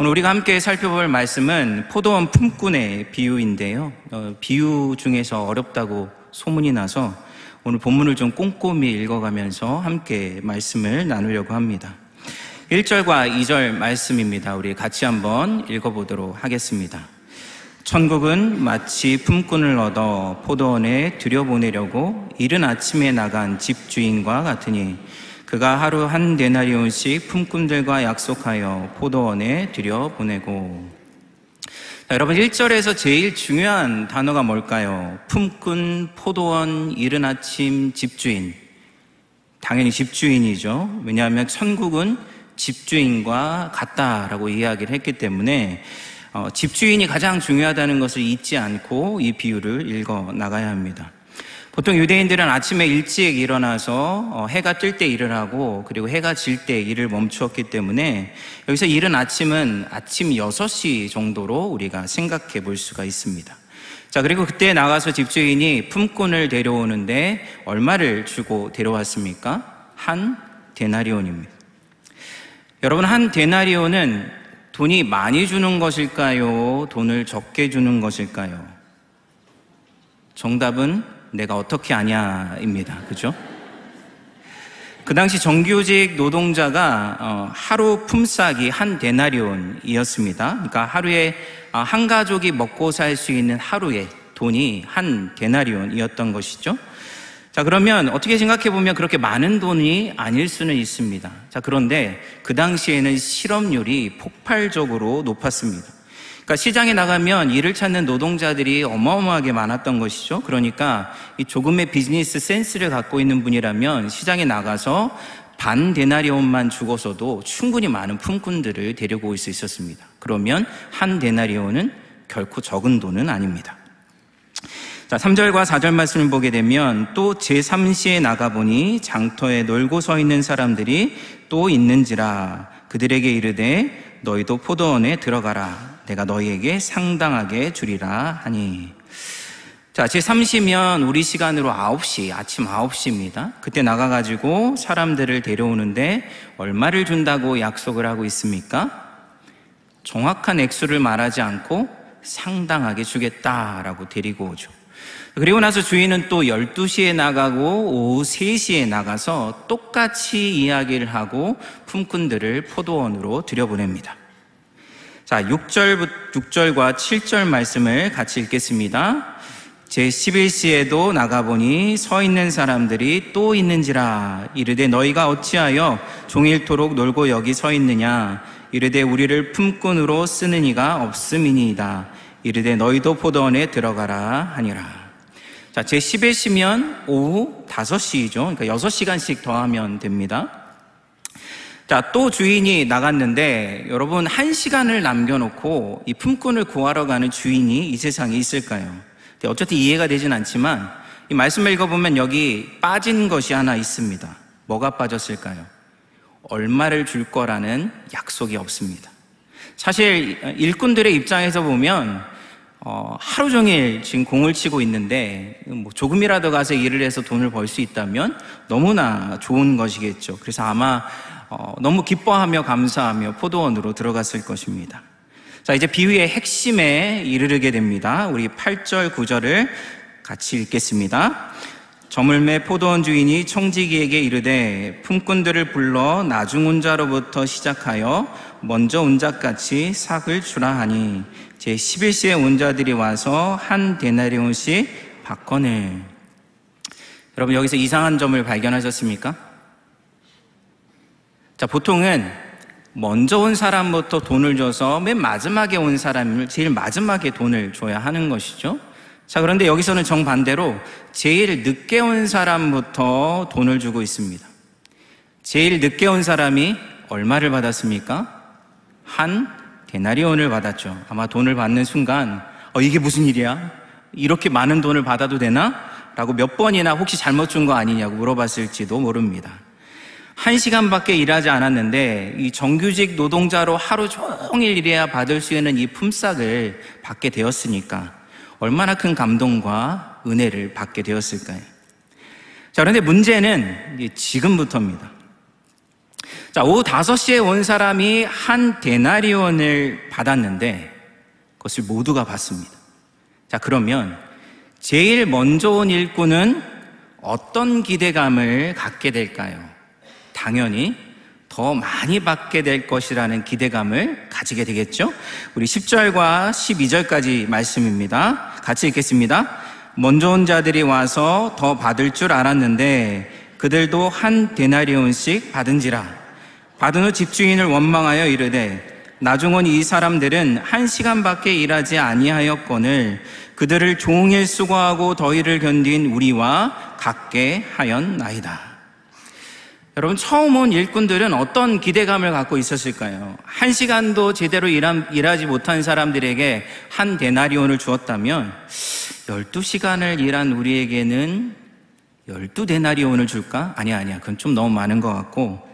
오늘 우리가 함께 살펴볼 말씀은 포도원 품꾼의 비유인데요. 어, 비유 중에서 어렵다고 소문이 나서 오늘 본문을 좀 꼼꼼히 읽어가면서 함께 말씀을 나누려고 합니다. 1절과 2절 말씀입니다. 우리 같이 한번 읽어보도록 하겠습니다. 천국은 마치 품꾼을 얻어 포도원에 들여보내려고 이른 아침에 나간 집주인과 같으니 그가 하루 한 데나리온씩 품꾼들과 약속하여 포도원에 들여보내고 자, 여러분 1절에서 제일 중요한 단어가 뭘까요? 품꾼, 포도원, 이른 아침, 집주인 당연히 집주인이죠. 왜냐하면 천국은 집주인과 같다라고 이야기를 했기 때문에 어, 집주인이 가장 중요하다는 것을 잊지 않고 이 비유를 읽어 나가야 합니다. 보통 유대인들은 아침에 일찍 일어나서 어, 해가 뜰 때 일을 하고 그리고 해가 질 때 일을 멈추었기 때문에 여기서 이른 아침은 아침 6시 정도로 우리가 생각해 볼 수가 있습니다. 자, 그리고 그때 나가서 집주인이 품꾼을 데려오는데 얼마를 주고 데려왔습니까? 한 데나리온입니다. 여러분, 한 데나리온은 돈이 많이 주는 것일까요? 돈을 적게 주는 것일까요? 정답은 내가 어떻게 아냐입니다. 그죠? 그 당시 정규직 노동자가 어, 하루 품삯이 한 데나리온이었습니다. 그러니까 하루에 아, 한 가족이 먹고 살 수 있는 하루에 돈이 한 데나리온이었던 것이죠. 자, 그러면 어떻게 생각해 보면 그렇게 많은 돈이 아닐 수는 있습니다. 자, 그런데 그 당시에는 실업률이 폭발적으로 높았습니다. 그러니까 시장에 나가면 일을 찾는 노동자들이 어마어마하게 많았던 것이죠. 그러니까 이 조금의 비즈니스 센스를 갖고 있는 분이라면 시장에 나가서 반 데나리온만 죽어서도 충분히 많은 품꾼들을 데리고 올 수 있었습니다. 그러면 한 데나리온은 결코 적은 돈은 아닙니다. 자, 3절과 4절 말씀을 보게 되면 또 제3시에 나가보니 장터에 놀고 서 있는 사람들이 또 있는지라 그들에게 이르되 너희도 포도원에 들어가라 내가 너희에게 상당하게 주리라 하니 자, 제3시면 우리 시간으로 9시, 아침 9시입니다. 그때 나가가지고 사람들을 데려오는데 얼마를 준다고 약속을 하고 있습니까? 정확한 액수를 말하지 않고 상당하게 주겠다라고 데리고 오죠. 그리고 나서 주인은 또 12시에 나가고 오후 3시에 나가서 똑같이 이야기를 하고 품꾼들을 포도원으로 들여보냅니다. 자, 6절, 6절과 7절 말씀을 같이 읽겠습니다. 제 11시에도 나가보니 서 있는 사람들이 또 있는지라 이르되 너희가 어찌하여 종일토록 놀고 여기 서 있느냐 이르되 우리를 품꾼으로 쓰는 이가 없음이니이다 이르되 너희도 포도원에 들어가라 하니라 자, 제 11시면 오후 5시죠. 그러니까 6시간씩 더하면 됩니다. 자, 또 주인이 나갔는데 여러분 1시간을 남겨놓고 이 품꾼을 구하러 가는 주인이 이 세상에 있을까요? 어쨌든 이해가 되진 않지만 이 말씀을 읽어보면 여기 빠진 것이 하나 있습니다. 뭐가 빠졌을까요? 얼마를 줄 거라는 약속이 없습니다. 사실 일꾼들의 입장에서 보면 어, 하루 종일 지금 공을 치고 있는데 뭐 조금이라도 가서 일을 해서 돈을 벌 수 있다면 너무나 좋은 것이겠죠. 그래서 아마 어, 너무 기뻐하며 감사하며 포도원으로 들어갔을 것입니다. 자, 이제 비유의 핵심에 이르게 됩니다. 우리 8절, 9절을 같이 읽겠습니다. 저물매 포도원 주인이 청지기에게 이르되 품꾼들을 불러 나중 운자로부터 시작하여 먼저 운자같이 삭을 주라 하니 제 11시에 온 자들이 와서 한 데나리온씩 바꿔내. 여러분 여기서 이상한 점을 발견하셨습니까? 자, 보통은 먼저 온 사람부터 돈을 줘서 맨 마지막에 온 사람을 제일 마지막에 돈을 줘야 하는 것이죠. 자, 그런데 여기서는 정반대로 제일 늦게 온 사람부터 돈을 주고 있습니다. 제일 늦게 온 사람이 얼마를 받았습니까? 한 데나리온을 받았죠. 아마 돈을 받는 순간, 어, 이게 무슨 일이야? 이렇게 많은 돈을 받아도 되나? 라고 몇 번이나 혹시 잘못 준 거 아니냐고 물어봤을지도 모릅니다. 한 시간밖에 일하지 않았는데 이 정규직 노동자로 하루 종일 일해야 받을 수 있는 이 품삯을 받게 되었으니까 얼마나 큰 감동과 은혜를 받게 되었을까요? 자, 그런데 문제는 지금부터입니다. 자, 오후 5시에 온 사람이 한 데나리온을 받았는데 그것을 모두가 받습니다. 자, 그러면 제일 먼저 온 일꾼은 어떤 기대감을 갖게 될까요? 당연히 더 많이 받게 될 것이라는 기대감을 가지게 되겠죠? 우리 10절과 12절까지 말씀입니다. 같이 읽겠습니다. 먼저 온 자들이 와서 더 받을 줄 알았는데 그들도 한 데나리온씩 받은지라 받은 후 집주인을 원망하여 이르되 나중은 이 사람들은 한 시간밖에 일하지 아니하였거늘 그들을 종일 수고하고 더위를 견딘 우리와 같게 하였나이다. 여러분 처음 온 일꾼들은 어떤 기대감을 갖고 있었을까요? 한 시간도 제대로 일하지 못한 사람들에게 한 데나리온을 주었다면 12시간을 일한 우리에게는 12데나리온을 줄까? 아니야 아니야 그건 좀 너무 많은 것 같고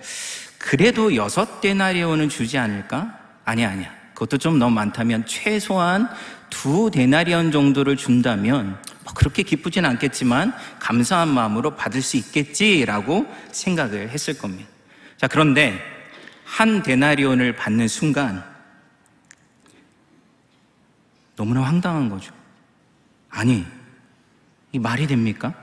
그래도 6데나리온은 주지 않을까? 아니야 아니야 그것도 좀 너무 많다면 최소한 두 데나리온 정도를 준다면 뭐 그렇게 기쁘진 않겠지만 감사한 마음으로 받을 수 있겠지라고 생각을 했을 겁니다. 자, 그런데 한 데나리온을 받는 순간 너무나 황당한 거죠. 아니, 이 말이 됩니까?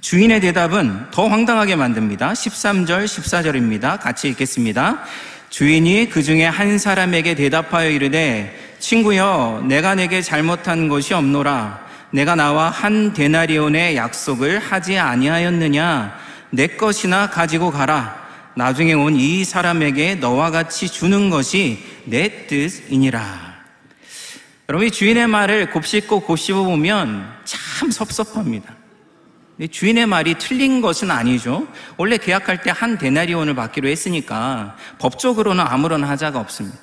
주인의 대답은 더 황당하게 만듭니다. 13절, 14절입니다. 같이 읽겠습니다. 주인이 그 중에 한 사람에게 대답하여 이르되 친구여 내가 내게 잘못한 것이 없노라 내가 나와 한 데나리온의 약속을 하지 아니하였느냐 내 것이나 가지고 가라 나중에 온 이 사람에게 너와 같이 주는 것이 내 뜻이니라 여러분 주인의 말을 곱씹고 곱씹어 보면 참 섭섭합니다 주인의 말이 틀린 것은 아니죠. 원래 계약할 때 한 데나리온을 받기로 했으니까 법적으로는 아무런 하자가 없습니다.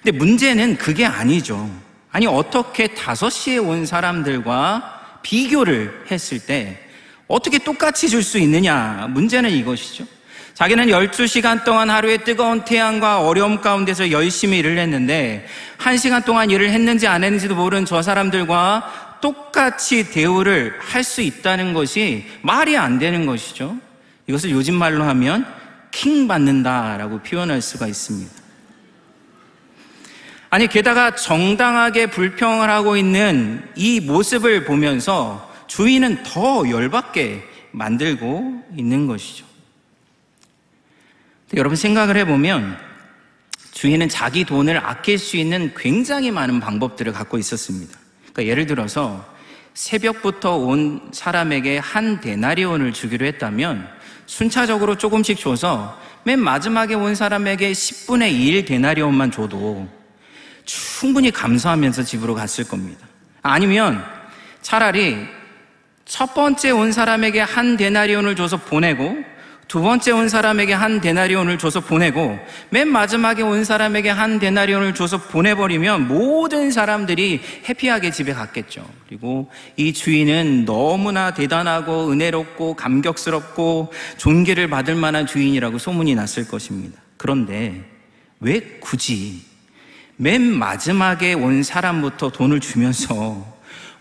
근데 문제는 그게 아니죠. 아니, 어떻게 다섯 시에 온 사람들과 비교를 했을 때 어떻게 똑같이 줄 수 있느냐? 문제는 이것이죠. 자기는 12시간 동안 하루에 뜨거운 태양과 어려움 가운데서 열심히 일을 했는데, 1시간 동안 일을 했는지 안 했는지도 모르는 저 사람들과 똑같이 대우를 할 수 있다는 것이 말이 안 되는 것이죠. 이것을 요즘 말로 하면 킹 받는다라고 표현할 수가 있습니다. 아니, 게다가 정당하게 불평을 하고 있는 이 모습을 보면서 주인은 더 열받게 만들고 있는 것이죠. 여러분 생각을 해보면 주인은 자기 돈을 아낄 수 있는 굉장히 많은 방법들을 갖고 있었습니다. 그러니까 예를 들어서 새벽부터 온 사람에게 한 데나리온을 주기로 했다면 순차적으로 조금씩 줘서 맨 마지막에 온 사람에게 10분의 1 데나리온만 줘도 충분히 감사하면서 집으로 갔을 겁니다. 아니면 차라리 첫 번째 온 사람에게 한 데나리온을 줘서 보내고 두 번째 온 사람에게 한 데나리온을 줘서 보내고 맨 마지막에 온 사람에게 한 데나리온을 줘서 보내버리면 모든 사람들이 해피하게 집에 갔겠죠. 그리고 이 주인은 너무나 대단하고 은혜롭고 감격스럽고 존귀를 받을 만한 주인이라고 소문이 났을 것입니다. 그런데 왜 굳이 맨 마지막에 온 사람부터 돈을 주면서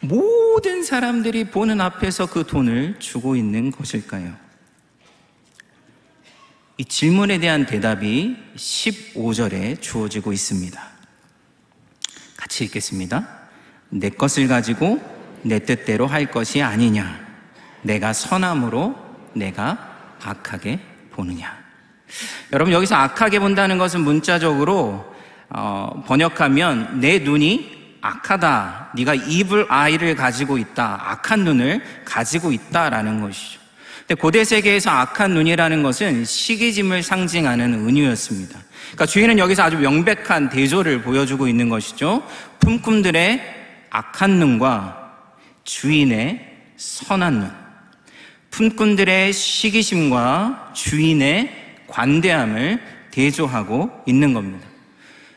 모든 사람들이 보는 앞에서 그 돈을 주고 있는 것일까요? 이 질문에 대한 대답이 15절에 주어지고 있습니다. 같이 읽겠습니다. 내 것을 가지고 내 뜻대로 할 것이 아니냐. 내가 선함으로 내가 악하게 보느냐. 여러분 여기서 악하게 본다는 것은 문자적으로 어, 번역하면 내 눈이 악하다. 네가 입을 아이를 가지고 있다. 악한 눈을 가지고 있다라는 것이죠. 고대 세계에서 악한 눈이라는 것은 시기짐을 상징하는 은유였습니다. 그러니까 주인은 여기서 아주 명백한 대조를 보여주고 있는 것이죠. 품꾼들의 악한 눈과 주인의 선한 눈. 품꾼들의 시기심과 주인의 관대함을 대조하고 있는 겁니다.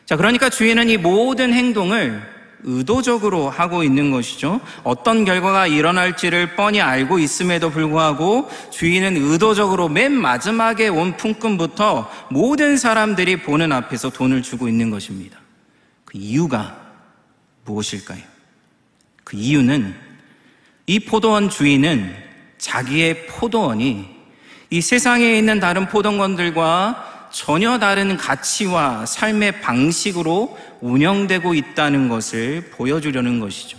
자, 그러니까 주인은 이 모든 행동을 의도적으로 하고 있는 것이죠. 어떤 결과가 일어날지를 뻔히 알고 있음에도 불구하고 주인은 의도적으로 맨 마지막에 온 품꾼부터 모든 사람들이 보는 앞에서 돈을 주고 있는 것입니다. 그 이유가 무엇일까요? 그 이유는 이 포도원 주인은 자기의 포도원이 이 세상에 있는 다른 포동건들과 전혀 다른 가치와 삶의 방식으로 운영되고 있다는 것을 보여주려는 것이죠.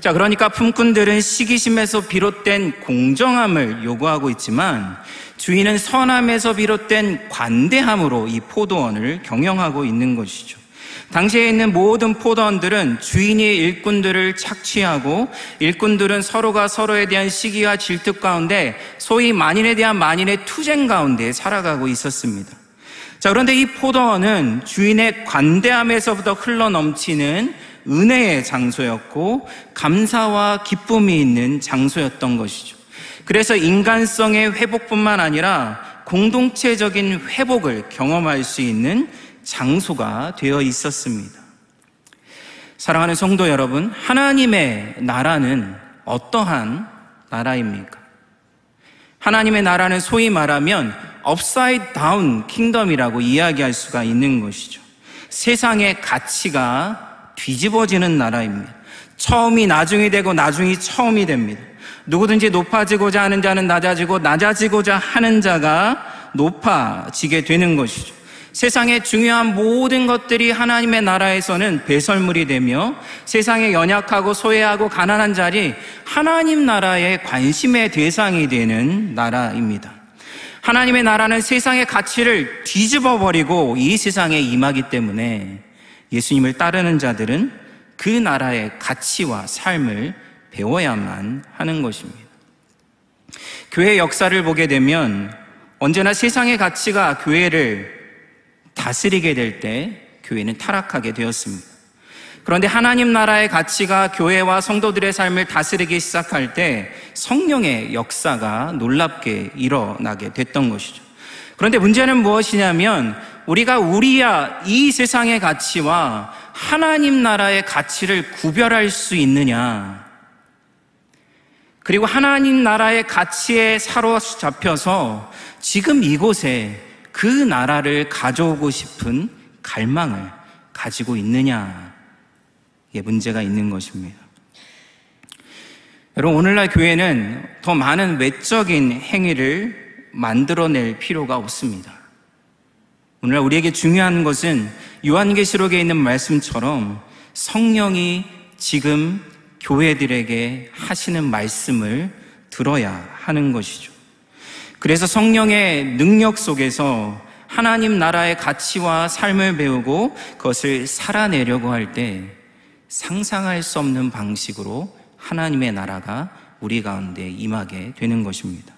자, 그러니까 품꾼들은 시기심에서 비롯된 공정함을 요구하고 있지만 주인은 선함에서 비롯된 관대함으로 이 포도원을 경영하고 있는 것이죠. 당시에 있는 모든 포도원들은 주인이 일꾼들을 착취하고 일꾼들은 서로가 서로에 대한 시기와 질투 가운데 소위 만인에 대한 만인의 투쟁 가운데 살아가고 있었습니다. 자, 그런데 이 포도원은 주인의 관대함에서부터 흘러 넘치는 은혜의 장소였고 감사와 기쁨이 있는 장소였던 것이죠. 그래서 인간성의 회복뿐만 아니라 공동체적인 회복을 경험할 수 있는 장소가 되어 있었습니다. 사랑하는 성도 여러분, 하나님의 나라는 어떠한 나라입니까? 하나님의 나라는 소위 말하면 upside down kingdom이라고 이야기할 수가 있는 것이죠. 세상의 가치가 뒤집어지는 나라입니다. 처음이 나중이 되고 나중이 처음이 됩니다. 누구든지 높아지고자 하는 자는 낮아지고 낮아지고자 하는 자가 높아지게 되는 것이죠. 세상의 중요한 모든 것들이 하나님의 나라에서는 배설물이 되며 세상에 연약하고 소외하고 가난한 자리 하나님 나라의 관심의 대상이 되는 나라입니다. 하나님의 나라는 세상의 가치를 뒤집어 버리고 이 세상에 임하기 때문에 예수님을 따르는 자들은 그 나라의 가치와 삶을 배워야만 하는 것입니다. 교회 역사를 보게 되면 언제나 세상의 가치가 교회를 다스리게 될 때 교회는 타락하게 되었습니다. 그런데 하나님 나라의 가치가 교회와 성도들의 삶을 다스리기 시작할 때 성령의 역사가 놀랍게 일어나게 됐던 것이죠. 그런데 문제는 무엇이냐면 우리가 우리야 이 세상의 가치와 하나님 나라의 가치를 구별할 수 있느냐. 그리고 하나님 나라의 가치에 사로잡혀서 지금 이곳에 그 나라를 가져오고 싶은 갈망을 가지고 있느냐에 문제가 있는 것입니다. 여러분, 오늘날 교회는 더 많은 외적인 행위를 만들어낼 필요가 없습니다. 오늘날 우리에게 중요한 것은 요한계시록에 있는 말씀처럼 성령이 지금 교회들에게 하시는 말씀을 들어야 하는 것이죠. 그래서 성령의 능력 속에서 하나님 나라의 가치와 삶을 배우고 그것을 살아내려고 할 때 상상할 수 없는 방식으로 하나님의 나라가 우리 가운데 임하게 되는 것입니다.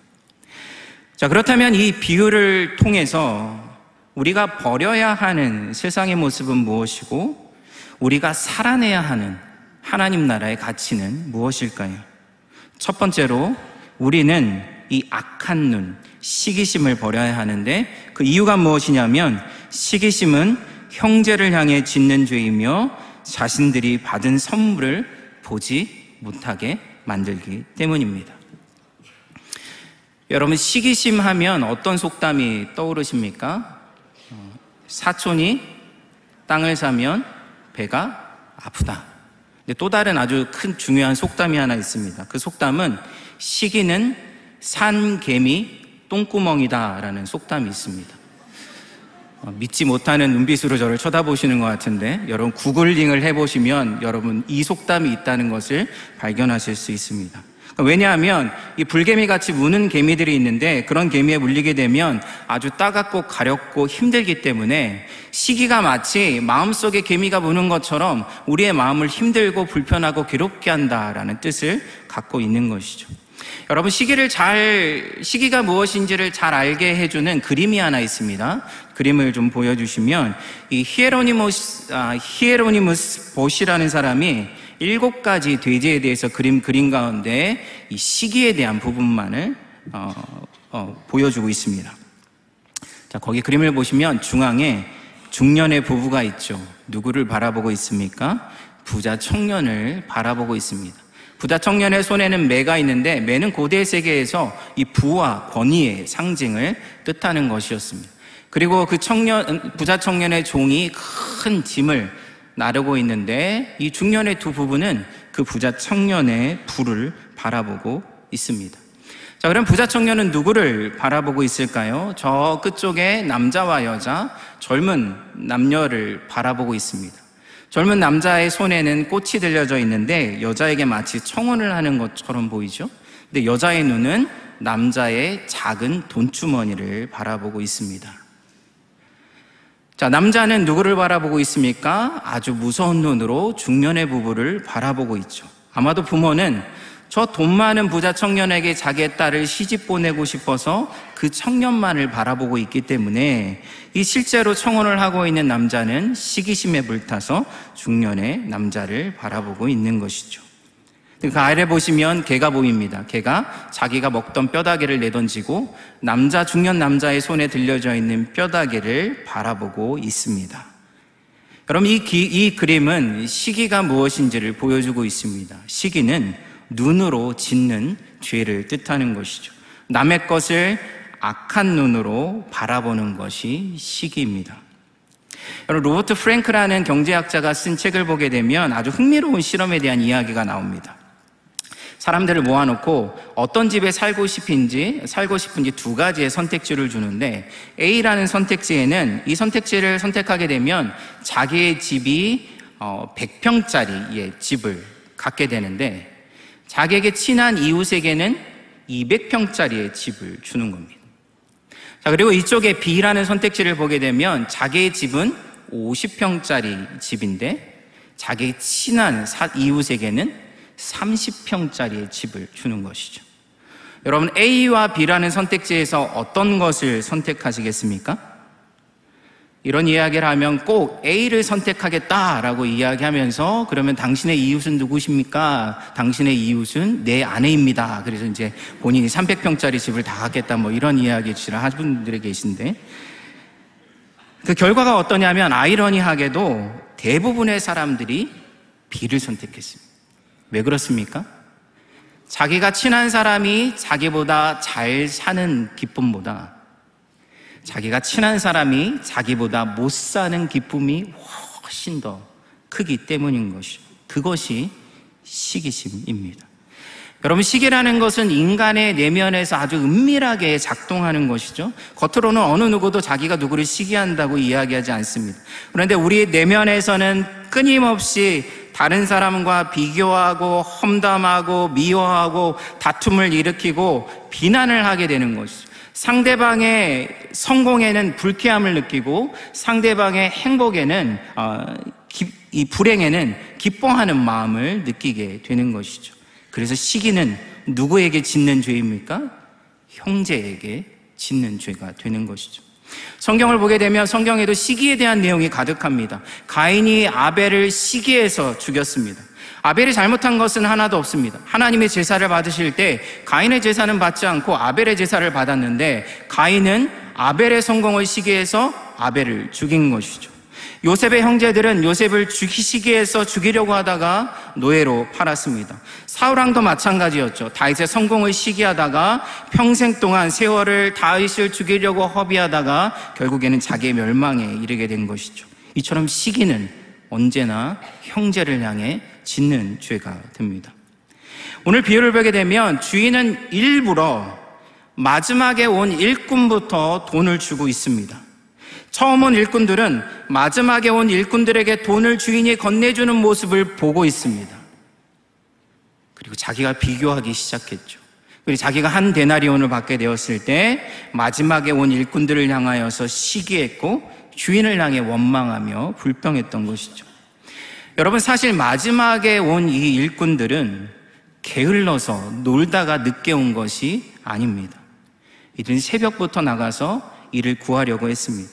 자, 그렇다면 이 비유를 통해서 우리가 버려야 하는 세상의 모습은 무엇이고 우리가 살아내야 하는 하나님 나라의 가치는 무엇일까요? 첫 번째로 우리는 이 악한 눈, 시기심을 버려야 하는데 그 이유가 무엇이냐면 시기심은 형제를 향해 짓는 죄이며 자신들이 받은 선물을 보지 못하게 만들기 때문입니다. 여러분 시기심 하면 어떤 속담이 떠오르십니까? 어, 사촌이 땅을 사면 배가 아프다. 또 다른 아주 큰 중요한 속담이 하나 있습니다. 그 속담은 시기는 산 개미 똥구멍이다라는 속담이 있습니다. 어, 믿지 못하는 눈빛으로 저를 쳐다보시는 것 같은데 여러분 구글링을 해보시면 여러분 이 속담이 있다는 것을 발견하실 수 있습니다. 왜냐하면 이 불개미 같이 무는 개미들이 있는데 그런 개미에 물리게 되면 아주 따갑고 가렵고 힘들기 때문에 시기가 마치 마음속에 개미가 무는 것처럼 우리의 마음을 힘들고 불편하고 괴롭게 한다라는 뜻을 갖고 있는 것이죠. 여러분 시기를 잘 시기가 무엇인지를 잘 알게 해주는 그림이 하나 있습니다. 그림을 좀 보여주시면 이 히에로니모스 아, 히에로니무스 보시라는 사람이 일곱 가지 돼지에 대해서 그림 그림 가운데 이 시기에 대한 부분만을 어, 어, 보여주고 있습니다. 자 거기 그림을 보시면 중앙에 중년의 부부가 있죠. 누구를 바라보고 있습니까? 부자 청년을 바라보고 있습니다. 부자 청년의 손에는 매가 있는데 매는 고대 세계에서 이 부와 권위의 상징을 뜻하는 것이었습니다. 그리고 그 청년 부자 청년의 종이 큰 짐을 나르고 있는데 이 중년의 두 부부는 그 부자 청년의 부를 바라보고 있습니다. 자, 그럼 부자 청년은 누구를 바라보고 있을까요? 저 끝쪽에 남자와 여자, 젊은 남녀를 바라보고 있습니다. 젊은 남자의 손에는 꽃이 들려져 있는데 여자에게 마치 청혼을 하는 것처럼 보이죠? 근데 여자의 눈은 남자의 작은 돈주머니를 바라보고 있습니다. 자, 남자는 누구를 바라보고 있습니까? 아주 무서운 눈으로 중년의 부부를 바라보고 있죠. 아마도 부모는 저 돈 많은 부자 청년에게 자기의 딸을 시집 보내고 싶어서 그 청년만을 바라보고 있기 때문에 이 실제로 청혼을 하고 있는 남자는 시기심에 불타서 중년의 남자를 바라보고 있는 것이죠. 그 아래 보시면 개가 보입니다. 개가 자기가 먹던 뼈다귀를 내던지고 남자 중년 남자의 손에 들려져 있는 뼈다귀를 바라보고 있습니다. 여러분 이, 기, 이 그림은 시기가 무엇인지를 보여주고 있습니다. 시기는 눈으로 짓는 죄를 뜻하는 것이죠. 남의 것을 악한 눈으로 바라보는 것이 시기입니다. 여러분 로버트 프랭크라는 경제학자가 쓴 책을 보게 되면 아주 흥미로운 실험에 대한 이야기가 나옵니다. 사람들을 모아놓고 어떤 집에 살고 싶은지 살고 싶은지 두 가지의 선택지를 주는데 A라는 선택지에는 이 선택지를 선택하게 되면 자기의 집이 100평짜리의 어, 집을 갖게 되는데 자기에게 친한 이웃에게는 200평짜리의 집을 주는 겁니다. 자, 그리고 이쪽에 B라는 선택지를 보게 되면 자기의 집은 50평짜리 집인데 자기 친한 이웃에게는 30평짜리의 집을 주는 것이죠. 여러분, A와 B라는 선택지에서 어떤 것을 선택하시겠습니까? 이런 이야기를 하면 꼭 A를 선택하겠다라고 이야기하면서 그러면 당신의 이웃은 누구십니까? 당신의 이웃은 내 아내입니다. 그래서 이제 본인이 300평짜리 집을 다 갖겠다 뭐 이런 이야기를 하는 분들이 계신데 그 결과가 어떠냐면 아이러니하게도 대부분의 사람들이 B를 선택했습니다. 왜 그렇습니까? 자기가 친한 사람이 자기보다 잘 사는 기쁨보다 자기가 친한 사람이 자기보다 못 사는 기쁨이 훨씬 더 크기 때문인 것이죠. 그것이 시기심입니다. 여러분, 시기라는 것은 인간의 내면에서 아주 은밀하게 작동하는 것이죠. 겉으로는 어느 누구도 자기가 누구를 시기한다고 이야기하지 않습니다. 그런데 우리 내면에서는 끊임없이 다른 사람과 비교하고 험담하고 미워하고 다툼을 일으키고 비난을 하게 되는 것이죠. 상대방의 성공에는 불쾌함을 느끼고 상대방의 행복에는 어, 이 불행에는 기뻐하는 마음을 느끼게 되는 것이죠. 그래서 시기는 누구에게 짓는 죄입니까? 형제에게 짓는 죄가 되는 것이죠. 성경을 보게 되면 성경에도 시기에 대한 내용이 가득합니다. 가인이 아벨을 시기에서 죽였습니다. 아벨이 잘못한 것은 하나도 없습니다. 하나님의 제사를 받으실 때 가인의 제사는 받지 않고 아벨의 제사를 받았는데 가인은 아벨의 성공을 시기해서 아벨을 죽인 것이죠. 요셉의 형제들은 요셉을 죽이시기 위해서 죽이려고 하다가 노예로 팔았습니다. 사울왕도 마찬가지였죠. 다윗의 성공을 시기하다가 평생 동안 세월을 다윗을 죽이려고 허비하다가 결국에는 자기의 멸망에 이르게 된 것이죠. 이처럼 시기는 언제나 형제를 향해 짓는 죄가 됩니다. 오늘 비유를 보게 되면 주인은 일부러 마지막에 온 일꾼부터 돈을 주고 있습니다. 처음 온 일꾼들은 마지막에 온 일꾼들에게 돈을 주인이 건네주는 모습을 보고 있습니다. 그리고 자기가 비교하기 시작했죠. 그리고 자기가 한 데나리온을 받게 되었을 때 마지막에 온 일꾼들을 향하여서 시기했고 주인을 향해 원망하며 불평했던 것이죠. 여러분 사실 마지막에 온 이 일꾼들은 게을러서 놀다가 늦게 온 것이 아닙니다. 이들은 새벽부터 나가서 이를 구하려고 했습니다.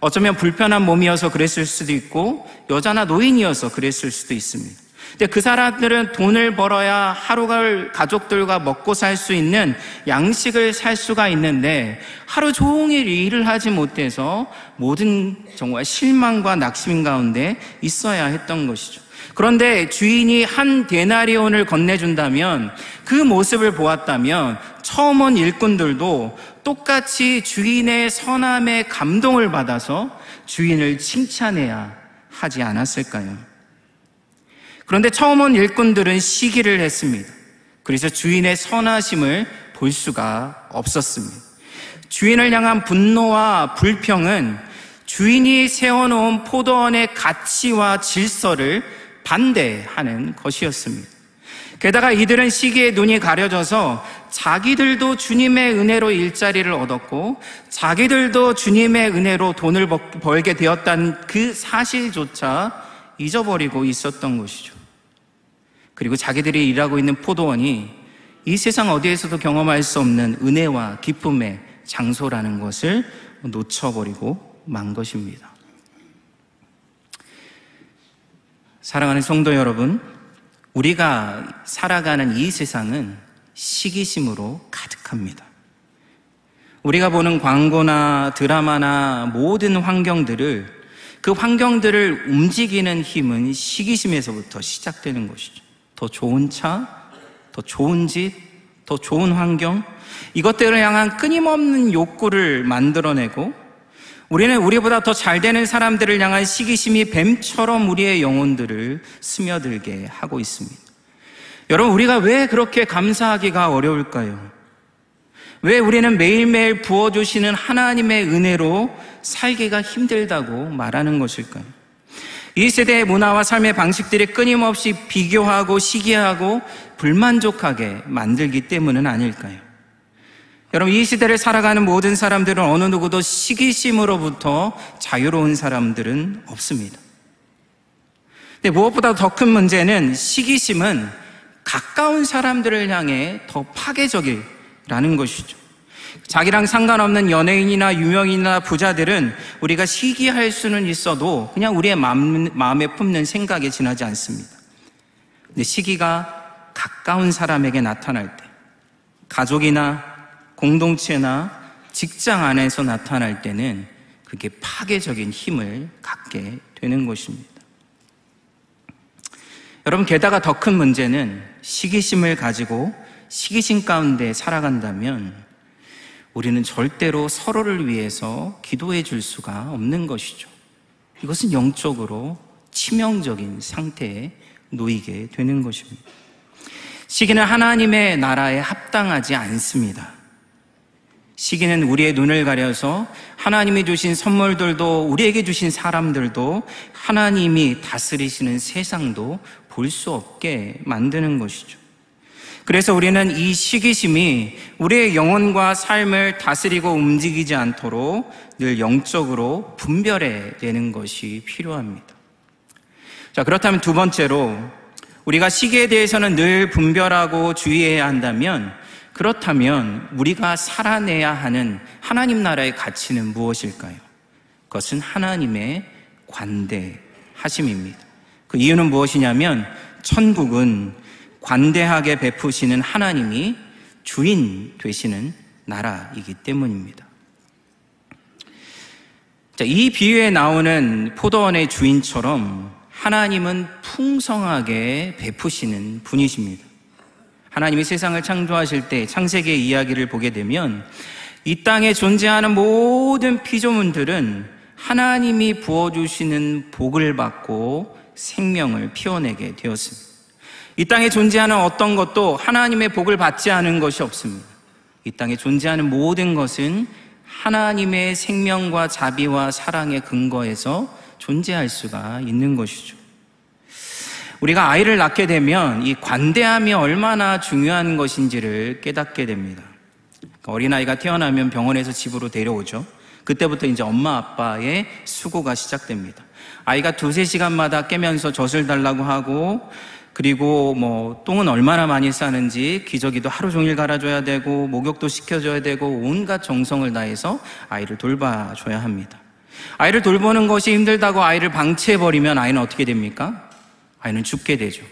어쩌면 불편한 몸이어서 그랬을 수도 있고 여자나 노인이어서 그랬을 수도 있습니다. 근데 그 사람들은 돈을 벌어야 하루가 가족들과 먹고 살 수 있는 양식을 살 수가 있는데 하루 종일 일을 하지 못해서 모든 정말 실망과 낙심 가운데 있어야 했던 것이죠. 그런데 주인이 한 데나리온을 건네준다면 그 모습을 보았다면 처음 온 일꾼들도 똑같이 주인의 선함에 감동을 받아서 주인을 칭찬해야 하지 않았을까요? 그런데 처음 온 일꾼들은 시기를 했습니다. 그래서 주인의 선하심을 볼 수가 없었습니다. 주인을 향한 분노와 불평은 주인이 세워놓은 포도원의 가치와 질서를 반대하는 것이었습니다. 게다가 이들은 시기에 눈이 가려져서 자기들도 주님의 은혜로 일자리를 얻었고 자기들도 주님의 은혜로 돈을 벌게 되었다는 그 사실조차 잊어버리고 있었던 것이죠. 그리고 자기들이 일하고 있는 포도원이 이 세상 어디에서도 경험할 수 없는 은혜와 기쁨의 장소라는 것을 놓쳐버리고 만 것입니다. 사랑하는 성도 여러분, 우리가 살아가는 이 세상은 시기심으로 가득합니다. 우리가 보는 광고나 드라마나 모든 환경들을 그 환경들을 움직이는 힘은 시기심에서부터 시작되는 것이죠. 더 좋은 차, 더 좋은 집, 더 좋은 환경, 이것들을 향한 끊임없는 욕구를 만들어내고 우리는 우리보다 더 잘 되는 사람들을 향한 시기심이 뱀처럼 우리의 영혼들을 스며들게 하고 있습니다. 여러분, 우리가 왜 그렇게 감사하기가 어려울까요? 왜 우리는 매일매일 부어주시는 하나님의 은혜로 살기가 힘들다고 말하는 것일까요? 이 세대의 문화와 삶의 방식들이 끊임없이 비교하고 시기하고 불만족하게 만들기 때문은 아닐까요? 여러분, 이 시대를 살아가는 모든 사람들은 어느 누구도 시기심으로부터 자유로운 사람들은 없습니다. 근데 무엇보다 더 큰 문제는 시기심은 가까운 사람들을 향해 더 파괴적이라는 것이죠. 자기랑 상관없는 연예인이나 유명인이나 부자들은 우리가 시기할 수는 있어도 그냥 우리의 마음, 마음에 품는 생각에 지나지 않습니다. 근데 시기가 가까운 사람에게 나타날 때, 가족이나 공동체나 직장 안에서 나타날 때는 그게 파괴적인 힘을 갖게 되는 것입니다. 여러분, 게다가 더 큰 문제는 시기심을 가지고 시기심 가운데 살아간다면 우리는 절대로 서로를 위해서 기도해 줄 수가 없는 것이죠. 이것은 영적으로 치명적인 상태에 놓이게 되는 것입니다. 시기는 하나님의 나라에 합당하지 않습니다. 시기는 우리의 눈을 가려서 하나님이 주신 선물들도 우리에게 주신 사람들도 하나님이 다스리시는 세상도 볼 수 없게 만드는 것이죠. 그래서 우리는 이 시기심이 우리의 영혼과 삶을 다스리고 움직이지 않도록 늘 영적으로 분별해 내는 것이 필요합니다. 자, 그렇다면 두 번째로 우리가 시기에 대해서는 늘 분별하고 주의해야 한다면 그렇다면 우리가 살아내야 하는 하나님 나라의 가치는 무엇일까요? 그것은 하나님의 관대하심입니다. 그 이유는 무엇이냐면 천국은 관대하게 베푸시는 하나님이 주인 되시는 나라이기 때문입니다. 자, 이 비유에 나오는 포도원의 주인처럼 하나님은 풍성하게 베푸시는 분이십니다. 하나님이 세상을 창조하실 때 창세기의 이야기를 보게 되면 이 땅에 존재하는 모든 피조물들은 하나님이 부어주시는 복을 받고 생명을 피워내게 되었습니다. 이 땅에 존재하는 어떤 것도 하나님의 복을 받지 않은 것이 없습니다. 이 땅에 존재하는 모든 것은 하나님의 생명과 자비와 사랑의 근거에서 존재할 수가 있는 것이죠. 우리가 아이를 낳게 되면 이 관대함이 얼마나 중요한 것인지를 깨닫게 됩니다. 그러니까 어린아이가 태어나면 병원에서 집으로 데려오죠. 그때부터 이제 엄마 아빠의 수고가 시작됩니다. 아이가 두세 시간마다 깨면서 젖을 달라고 하고 그리고 뭐 똥은 얼마나 많이 싸는지 기저귀도 하루 종일 갈아줘야 되고 목욕도 시켜줘야 되고 온갖 정성을 다해서 아이를 돌봐줘야 합니다. 아이를 돌보는 것이 힘들다고 아이를 방치해버리면 아이는 어떻게 됩니까? 아이는 죽게 되죠.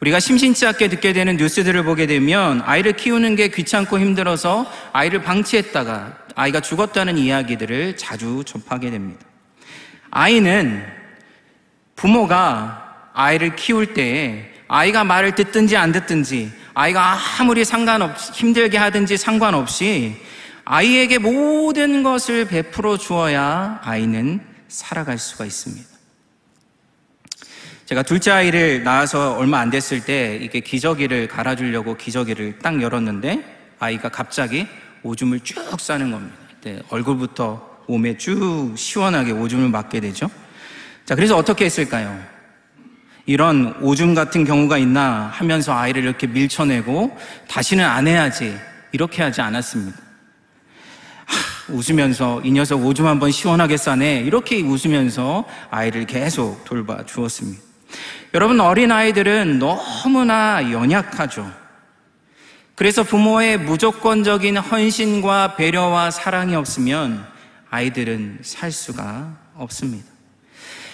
우리가 심심치 않게 듣게 되는 뉴스들을 보게 되면 아이를 키우는 게 귀찮고 힘들어서 아이를 방치했다가 아이가 죽었다는 이야기들을 자주 접하게 됩니다. 아이는 부모가 아이를 키울 때에 아이가 말을 듣든지 안 듣든지 아이가 아무리 상관없 힘들게 하든지 상관없이 아이에게 모든 것을 베풀어 주어야 아이는 살아갈 수가 있습니다. 제가 둘째 아이를 낳아서 얼마 안 됐을 때 이게 기저귀를 갈아주려고 기저귀를 딱 열었는데 아이가 갑자기 오줌을 쭉 싸는 겁니다. 네, 얼굴부터 몸에 쭉 시원하게 오줌을 맞게 되죠. 자, 그래서 어떻게 했을까요? 이런 오줌 같은 경우가 있나 하면서 아이를 이렇게 밀쳐내고 다시는 안 해야지 이렇게 하지 않았습니다. 하, 웃으면서 이 녀석 오줌 한번 시원하게 싸네 이렇게 웃으면서 아이를 계속 돌봐 주었습니다. 여러분 어린 아이들은 너무나 연약하죠. 그래서 부모의 무조건적인 헌신과 배려와 사랑이 없으면 아이들은 살 수가 없습니다.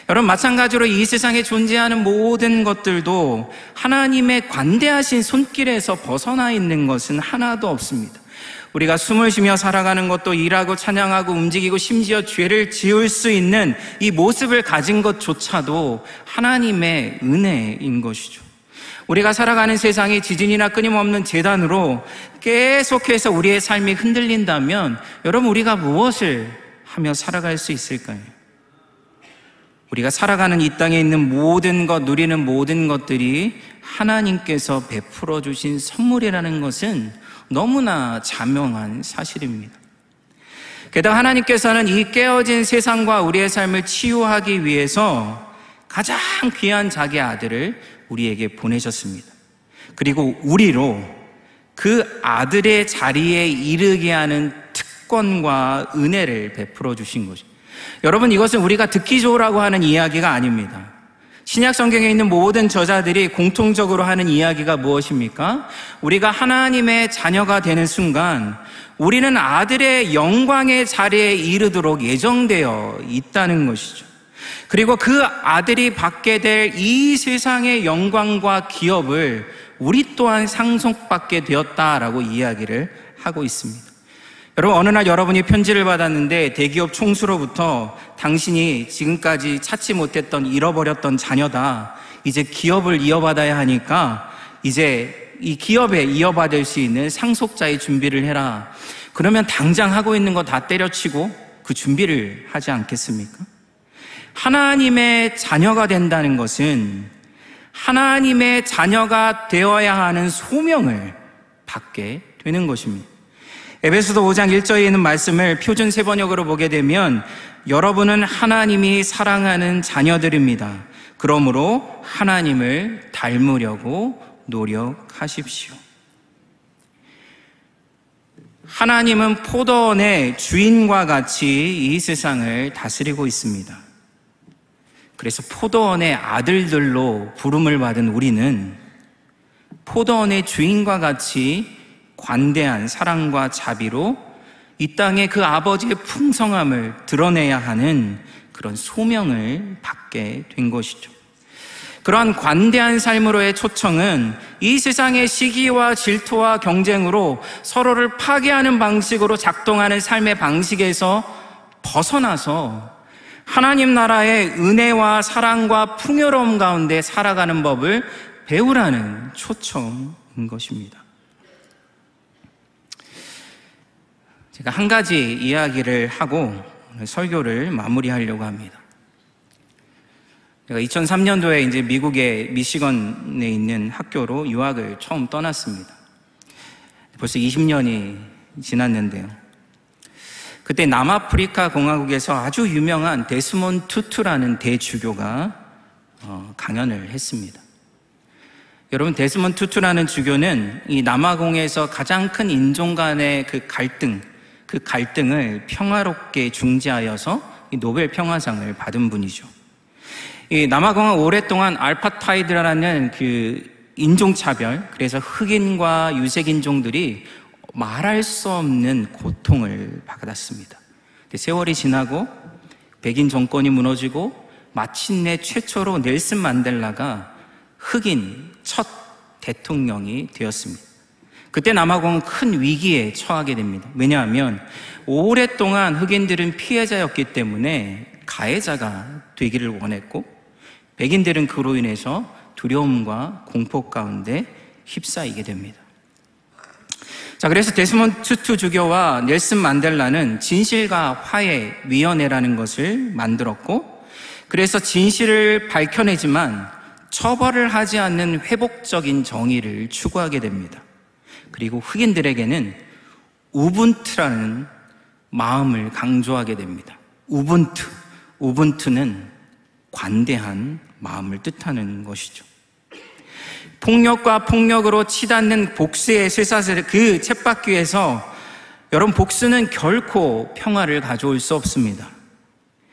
여러분, 마찬가지로 이 세상에 존재하는 모든 것들도 하나님의 관대하신 손길에서 벗어나 있는 것은 하나도 없습니다. 우리가 숨을 쉬며 살아가는 것도 일하고 찬양하고 움직이고 심지어 죄를 지을 수 있는 이 모습을 가진 것조차도 하나님의 은혜인 것이죠. 우리가 살아가는 세상이 지진이나 끊임없는 재단으로 계속해서 우리의 삶이 흔들린다면 여러분 우리가 무엇을 하며 살아갈 수 있을까요? 우리가 살아가는 이 땅에 있는 모든 것, 누리는 모든 것들이 하나님께서 베풀어 주신 선물이라는 것은 너무나 자명한 사실입니다. 게다가 하나님께서는 이 깨어진 세상과 우리의 삶을 치유하기 위해서 가장 귀한 자기 아들을 우리에게 보내셨습니다. 그리고 우리로 그 아들의 자리에 이르게 하는 특권과 은혜를 베풀어 주신 거죠. 여러분 이것은 우리가 듣기 좋으라고 하는 이야기가 아닙니다. 신약 성경에 있는 모든 저자들이 공통적으로 하는 이야기가 무엇입니까? 우리가 하나님의 자녀가 되는 순간 우리는 아들의 영광의 자리에 이르도록 예정되어 있다는 것이죠. 그리고 그 아들이 받게 될 이 세상의 영광과 기업을 우리 또한 상속받게 되었다라고 이야기를 하고 있습니다. 여러분, 어느 날 여러분이 편지를 받았는데 대기업 총수로부터 당신이 지금까지 찾지 못했던 잃어버렸던 자녀다. 이제 기업을 이어받아야 하니까 이제 이 기업에 이어받을 수 있는 상속자의 준비를 해라. 그러면 당장 하고 있는 거 다 때려치고 그 준비를 하지 않겠습니까? 하나님의 자녀가 된다는 것은 하나님의 자녀가 되어야 하는 소명을 받게 되는 것입니다. 에베소서 5장 1절에 있는 말씀을 표준 세번역으로 보게 되면 여러분은 하나님이 사랑하는 자녀들입니다. 그러므로 하나님을 닮으려고 노력하십시오. 하나님은 포도원의 주인과 같이 이 세상을 다스리고 있습니다. 그래서 포도원의 아들들로 부름을 받은 우리는 포도원의 주인과 같이 관대한 사랑과 자비로 이 땅에 그 아버지의 풍성함을 드러내야 하는 그런 소명을 받게 된 것이죠. 그러한 관대한 삶으로의 초청은 이 세상의 시기와 질투와 경쟁으로 서로를 파괴하는 방식으로 작동하는 삶의 방식에서 벗어나서 하나님 나라의 은혜와 사랑과 풍요로움 가운데 살아가는 법을 배우라는 초청인 것입니다. 제가 한 가지 이야기를 하고 설교를 마무리하려고 합니다. 제가 2003년도에 이제 미국의 미시건에 있는 학교로 유학을 처음 떠났습니다. 벌써 20년이 지났는데요. 그때 남아프리카 공화국에서 아주 유명한 데스몬 투투라는 대주교가 어, 강연을 했습니다. 여러분 데스몬 투투라는 주교는 이 남아공에서 가장 큰 인종 간의 그 갈등, 그 갈등을 평화롭게 중재하여서 노벨 평화상을 받은 분이죠. 이 남아공은 오랫동안 알파타이드라는 그 인종차별, 그래서 흑인과 유색인종들이 말할 수 없는 고통을 받았습니다. 세월이 지나고 백인 정권이 무너지고 마침내 최초로 넬슨 만델라가 흑인 첫 대통령이 되었습니다. 그때 남아공은 큰 위기에 처하게 됩니다. 왜냐하면 오랫동안 흑인들은 피해자였기 때문에 가해자가 되기를 원했고 백인들은 그로 인해서 두려움과 공포 가운데 휩싸이게 됩니다. 자, 그래서 데스몬 투투 주교와 넬슨 만델라는 진실과 화해 위원회라는 것을 만들었고 그래서 진실을 밝혀내지만 처벌을 하지 않는 회복적인 정의를 추구하게 됩니다. 그리고 흑인들에게는 우분투라는 마음을 강조하게 됩니다. 우분투. 우분투는 관대한 마음을 뜻하는 것이죠. 폭력과 폭력으로 치닫는 복수의 쇠사슬 그 챗바퀴에서 여러분 복수는 결코 평화를 가져올 수 없습니다.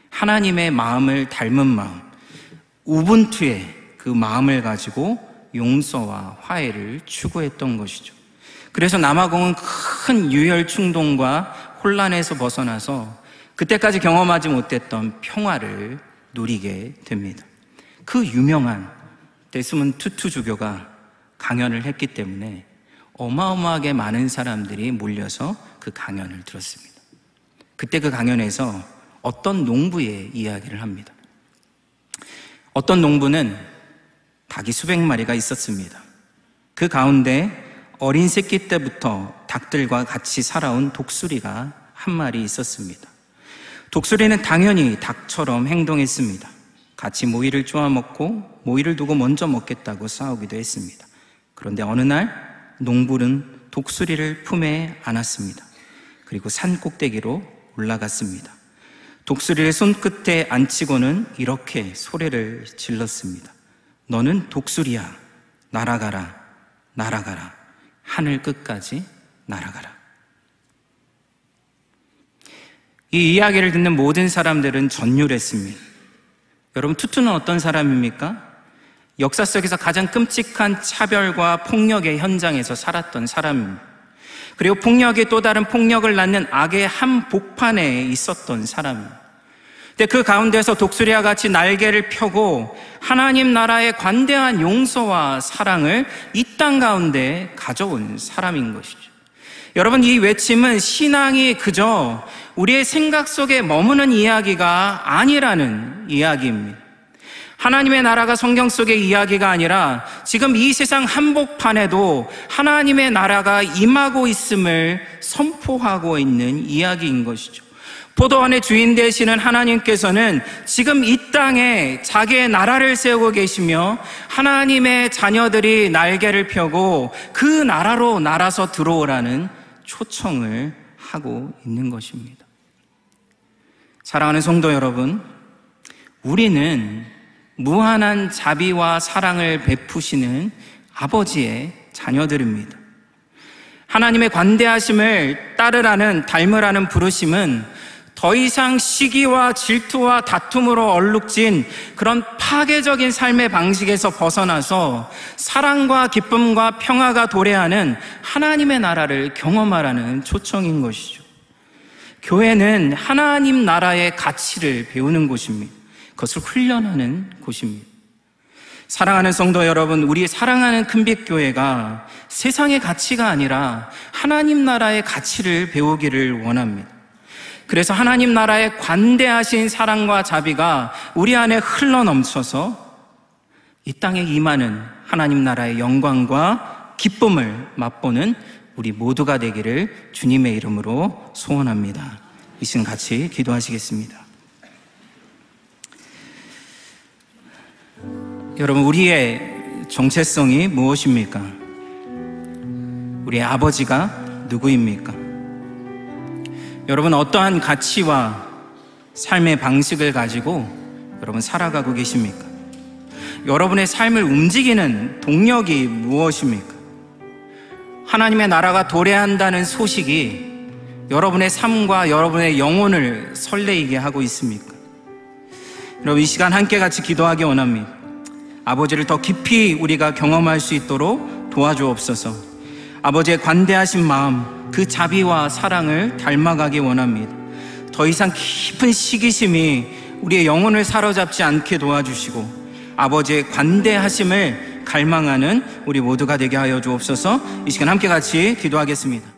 하나님의 마음을 닮은 마음, 우분투의 그 마음을 가지고 용서와 화해를 추구했던 것이죠. 그래서 남아공은 큰 유혈 충동과 혼란에서 벗어나서 그때까지 경험하지 못했던 평화를 누리게 됩니다. 그 유명한 데스문 투투 주교가 강연을 했기 때문에 어마어마하게 많은 사람들이 몰려서 그 강연을 들었습니다. 그때 그 강연에서 어떤 농부의 이야기를 합니다. 어떤 농부는 닭이 수백 마리가 있었습니다. 그 가운데 어린 새끼 때부터 닭들과 같이 살아온 독수리가 한 마리 있었습니다. 독수리는 당연히 닭처럼 행동했습니다. 같이 모이를 쪼아 먹고 모이를 두고 먼저 먹겠다고 싸우기도 했습니다. 그런데 어느 날 농부는 독수리를 품에 안았습니다. 그리고 산 꼭대기로 올라갔습니다. 독수리를 손끝에 앉히고는 이렇게 소리를 질렀습니다. 너는 독수리야. 날아가라. 날아가라. 하늘 끝까지 날아가라. 이 이야기를 듣는 모든 사람들은 전율했습니다. 여러분, 투투는 어떤 사람입니까? 역사 속에서 가장 끔찍한 차별과 폭력의 현장에서 살았던 사람입니다. 그리고 폭력이 또 다른 폭력을 낳는 악의 한 복판에 있었던 사람입니다. 근데 그 가운데서 독수리와 같이 날개를 펴고 하나님 나라의 관대한 용서와 사랑을 이 땅 가운데 가져온 사람인 것이죠. 여러분, 이 외침은 신앙이 그저 우리의 생각 속에 머무는 이야기가 아니라는 이야기입니다. 하나님의 나라가 성경 속의 이야기가 아니라 지금 이 세상 한복판에도 하나님의 나라가 임하고 있음을 선포하고 있는 이야기인 것이죠. 포도원의 주인 되시는 하나님께서는 지금 이 땅에 자기의 나라를 세우고 계시며 하나님의 자녀들이 날개를 펴고 그 나라로 날아서 들어오라는 초청을 하고 있는 것입니다. 사랑하는 성도 여러분, 우리는 무한한 자비와 사랑을 베푸시는 아버지의 자녀들입니다. 하나님의 관대하심을 따르라는 닮으라는 부르심은 더 이상 시기와 질투와 다툼으로 얼룩진 그런 파괴적인 삶의 방식에서 벗어나서 사랑과 기쁨과 평화가 도래하는 하나님의 나라를 경험하라는 초청인 것이죠. 교회는 하나님 나라의 가치를 배우는 곳입니다. 그것을 훈련하는 곳입니다. 사랑하는 성도 여러분, 우리 사랑하는 큰빛교회가 세상의 가치가 아니라 하나님 나라의 가치를 배우기를 원합니다. 그래서 하나님 나라의 관대하신 사랑과 자비가 우리 안에 흘러 넘쳐서 이 땅에 임하는 하나님 나라의 영광과 기쁨을 맛보는 우리 모두가 되기를 주님의 이름으로 소원합니다. 이 시간 같이 기도하시겠습니다. 여러분, 우리의 정체성이 무엇입니까? 우리 아버지가 누구입니까? 여러분, 어떠한 가치와 삶의 방식을 가지고 여러분 살아가고 계십니까? 여러분의 삶을 움직이는 동력이 무엇입니까? 하나님의 나라가 도래한다는 소식이 여러분의 삶과 여러분의 영혼을 설레이게 하고 있습니까? 여러분, 이 시간 함께 같이 기도하기 원합니다. 아버지를 더 깊이 우리가 경험할 수 있도록 도와주옵소서. 아버지의 관대하신 마음, 그 자비와 사랑을 닮아가기 원합니다. 더 이상 깊은 시기심이 우리의 영혼을 사로잡지 않게 도와주시고 아버지의 관대하심을 갈망하는 우리 모두가 되게 하여 주옵소서. 이 시간 함께 같이 기도하겠습니다.